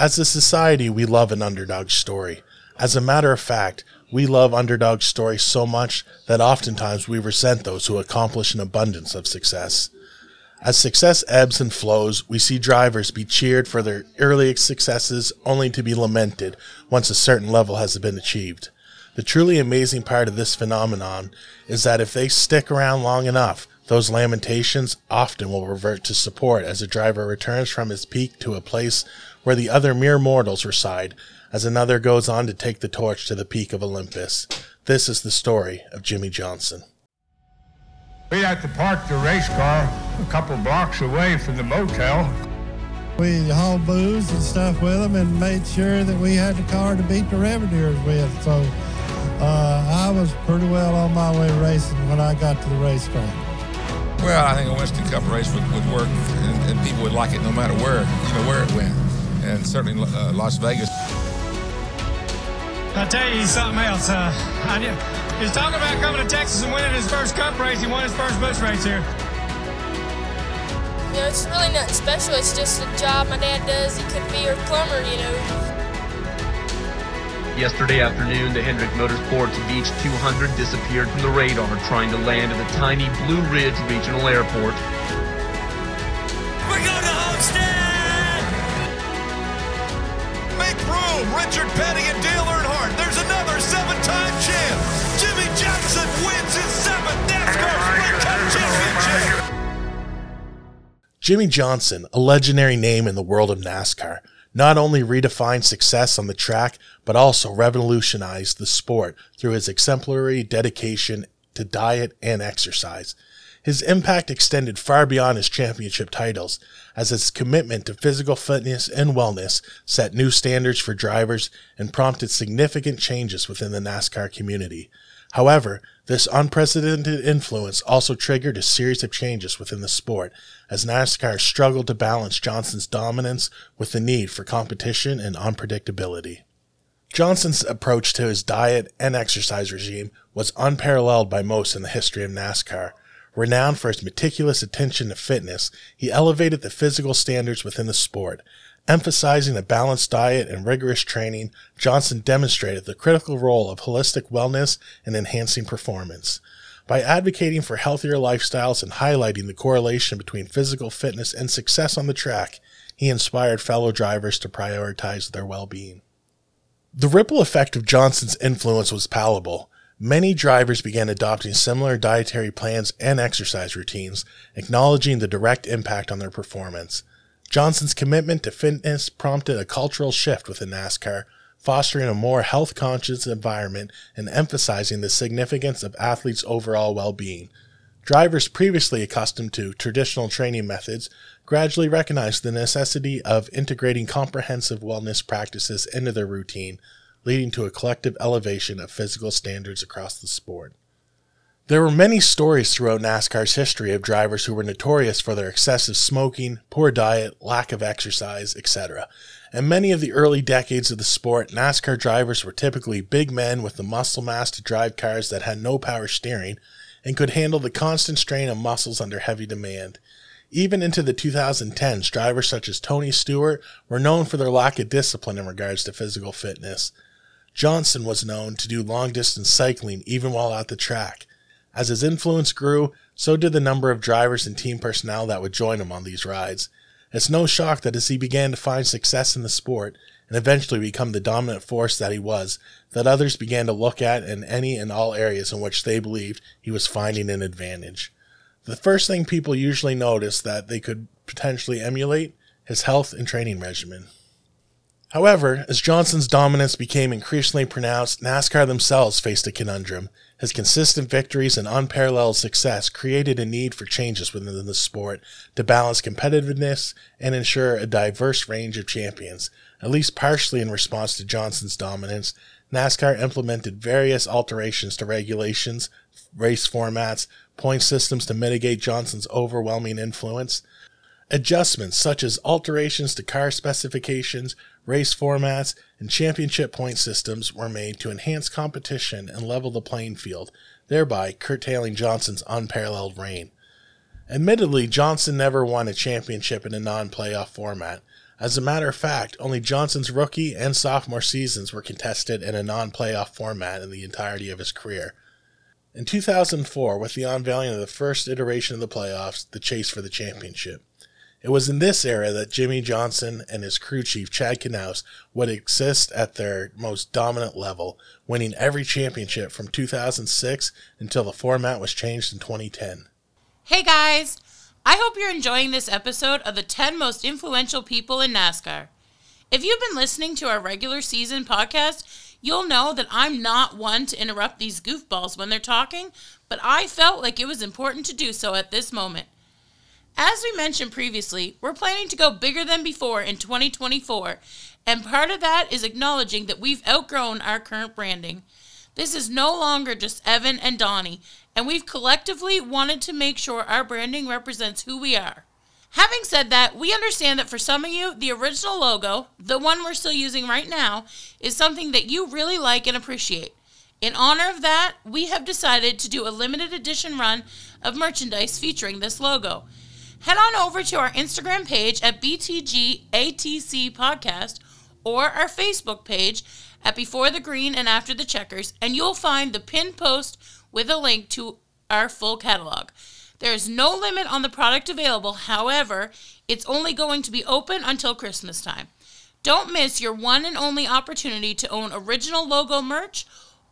As a society, we love an underdog story. As a matter of fact, we love underdog stories so much that oftentimes we resent those who accomplish an abundance of success. As success ebbs and flows, we see drivers be cheered for their early successes only to be lamented once a certain level has been achieved. The truly amazing part of this phenomenon is that if they stick around long enough, those lamentations often will revert to support as a driver returns from his peak to a place where the other mere mortals reside, as another goes on to take the torch to the peak of Olympus. This is the story of Jimmie Johnson. We had to park the race car a couple blocks away from the motel. We hauled booze and stuff with them and made sure that we had the car to beat the Reveneurs with. So uh, I was pretty well on my way racing when I got to the racetrack. Well, I think a Winston Cup race would, would work and, and, people would like it no matter where, you know, where it went. And certainly uh, Las Vegas. I'll tell you he's something else. Uh, I knew, he was talking about coming to Texas and winning his first Cup race. He won his first Busch race here. You know, it's really nothing special. It's just a job my dad does. He could be a plumber, you know. Yesterday afternoon, the Hendrick Motorsports Beech 200 disappeared from the radar trying to land at the tiny Blue Ridge Regional Airport. Richard Petty and Dale Earnhardt. There's another seven-time champ. Johnson wins his seventh NASCAR Sprint Cup championship. Jimmie Johnson, a legendary name in the world of NASCAR, not only redefined success on the track, but also revolutionized the sport through his exemplary dedication to diet and exercise. His impact extended far beyond his championship titles, as his commitment to physical fitness and wellness set new standards for drivers and prompted significant changes within the NASCAR community. However, this unprecedented influence also triggered a series of changes within the sport as NASCAR struggled to balance Johnson's dominance with the need for competition and unpredictability. Johnson's approach to his diet and exercise regime was unparalleled by most in the history of NASCAR. Renowned for his meticulous attention to fitness, he elevated the physical standards within the sport, Emphasizing a balanced diet and rigorous training, Johnson demonstrated the critical role of holistic wellness in enhancing performance. By advocating for healthier lifestyles and highlighting the correlation between physical fitness and success on the track, he inspired fellow drivers to prioritize their well being. The ripple effect of Johnson's influence was palpable. Many drivers began adopting similar dietary plans and exercise routines, acknowledging the direct impact on their performance. Johnson's commitment to fitness prompted a cultural shift within NASCAR, fostering a more health conscious environment and emphasizing the significance of athletes' overall well being. Drivers previously accustomed to traditional training methods gradually recognized the necessity of integrating comprehensive wellness practices into their routine, leading to a collective elevation of physical standards across the sport. There were many stories throughout NASCAR's history of drivers who were notorious for their excessive smoking, poor diet, lack of exercise, etc. In many of the early decades of the sport, NASCAR drivers were typically big men with the muscle mass to drive cars that had no power steering and could handle the constant strain of muscles under heavy demand. Even into the 2010s, drivers such as Tony Stewart were known for their lack of discipline in regards to physical fitness. Johnson was known to do long distance cycling even while at the track. As his influence grew, so did the number of drivers and team personnel that would join him on these rides. It's no shock that as he began to find success in the sport and eventually become the dominant force that he was, that others began to look at in any and all areas in which they believed he was finding an advantage. The first thing people usually noticed that they could potentially emulate his health and training regimen. However, as Johnson's dominance became increasingly pronounced, NASCAR themselves faced a conundrum. His consistent victories and unparalleled success created a need for changes within the sport to balance competitiveness and ensure a diverse range of champions. At least partially in response to Johnson's dominance, NASCAR implemented various alterations to regulations, race formats, point systems to mitigate Johnson's overwhelming influence. Adjustments such as alterations to car specifications, race formats, and championship point systems were made to enhance competition and level the playing field, thereby curtailing Johnson's unparalleled reign. Admittedly, Johnson never won a championship in a non playoff format. As a matter of fact, only Johnson's rookie and sophomore seasons were contested in a non playoff format in the entirety of his career. In 2004, with the unveiling of the first iteration of the playoffs, the chase for the championship. It was in this era that Jimmie Johnson and his crew chief Chad Knaus would exist at their most dominant level, winning every championship from 2006 until the format was changed in 2010. Hey guys! I hope you're enjoying this episode of the 10 most influential people in NASCAR. If you've been listening to our regular season podcast, you'll know that I'm not one to interrupt these goofballs when they're talking, but I felt like it was important to do so at this moment. As we mentioned previously, we're planning to go bigger than before in 2024, and part of that is acknowledging that we've outgrown our current branding. This is no longer just Evan and Donnie, and we've collectively wanted to make sure our branding represents who we are. Having said that, we understand that for some of you, the original logo, the one we're still using right now, is something that you really like and appreciate. In honor of that, we have decided to do a limited edition run of merchandise featuring this logo. Head on over to our Instagram page at BTGATC Podcast or our Facebook page at Before the Green and After the Checkers, and you'll find the pinned post with a link to our full catalog. There is no limit on the product available, however, it's only going to be open until Christmas time. Don't miss your one and only opportunity to own original logo merch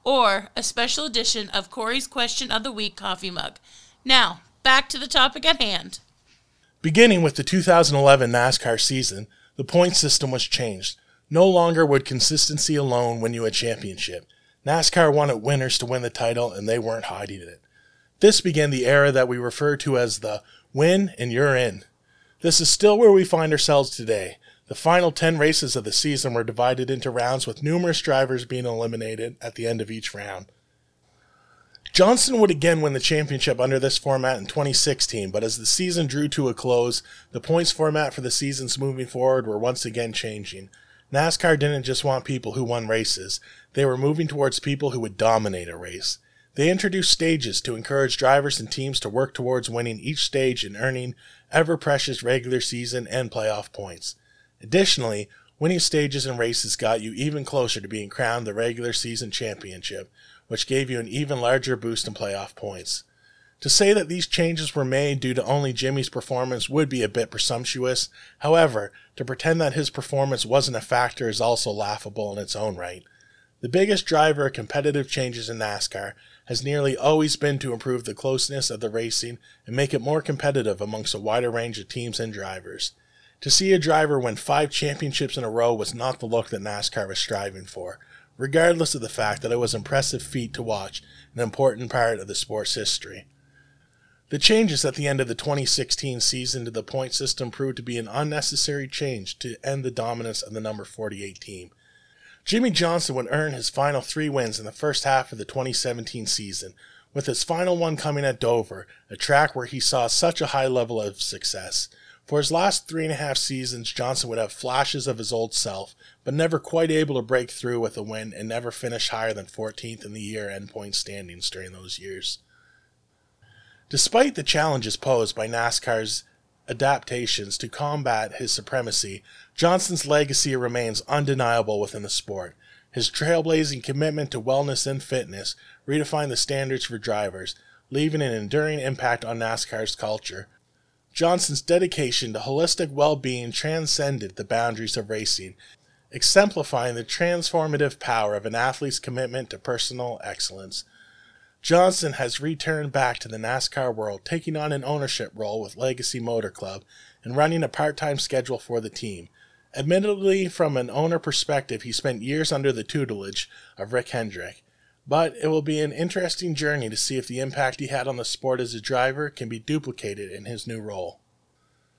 or a special edition of Corey's Question of the Week coffee mug. Now, back to the topic at hand. Beginning with the 2011 NASCAR season, the point system was changed. No longer would consistency alone win you a championship. NASCAR wanted winners to win the title, and they weren't hiding it. This began the era that we refer to as the win and you're in. This is still where we find ourselves today. The final 10 races of the season were divided into rounds with numerous drivers being eliminated at the end of each round. Johnson would again win the championship under this format in 2016, but as the season drew to a close, the points format for the seasons moving forward were once again changing. NASCAR didn't just want people who won races, they were moving towards people who would dominate a race. They introduced stages to encourage drivers and teams to work towards winning each stage and earning ever precious regular season and playoff points. Additionally, winning stages and races got you even closer to being crowned the regular season championship, which gave you an even larger boost in playoff points. To say that these changes were made due to only Jimmie's performance would be a bit presumptuous. However, to pretend that his performance wasn't a factor is also laughable in its own right. The biggest driver of competitive changes in NASCAR has nearly always been to improve the closeness of the racing and make it more competitive amongst a wider range of teams and drivers. To see a driver win five championships in a row was not the look that NASCAR was striving for, regardless of the fact that it was an impressive feat to watch, an important part of the sport's history. The changes at the end of the 2016 season to the point system proved to be an unnecessary change to end the dominance of the number 48 team. Jimmie Johnson would earn his final three wins in the first half of the 2017 season, with his final one coming at Dover, a track where he saw such a high level of success. For his last three and a half seasons, Johnson would have flashes of his old self, but never quite able to break through with a win and never finish higher than 14th in the year end point standings during those years. Despite the challenges posed by NASCAR's adaptations to combat his supremacy, Johnson's legacy remains undeniable within the sport. His trailblazing commitment to wellness and fitness redefined the standards for drivers, leaving an enduring impact on NASCAR's culture. Johnson's dedication to holistic well being transcended the boundaries of racing, exemplifying the transformative power of an athlete's commitment to personal excellence. Johnson has returned back to the NASCAR world, taking on an ownership role with Legacy Motor Club and running a part time schedule for the team. Admittedly, from an owner perspective, he spent years under the tutelage of Rick Hendrick, but it will be an interesting journey to see if the impact he had on the sport as a driver can be duplicated in his new role.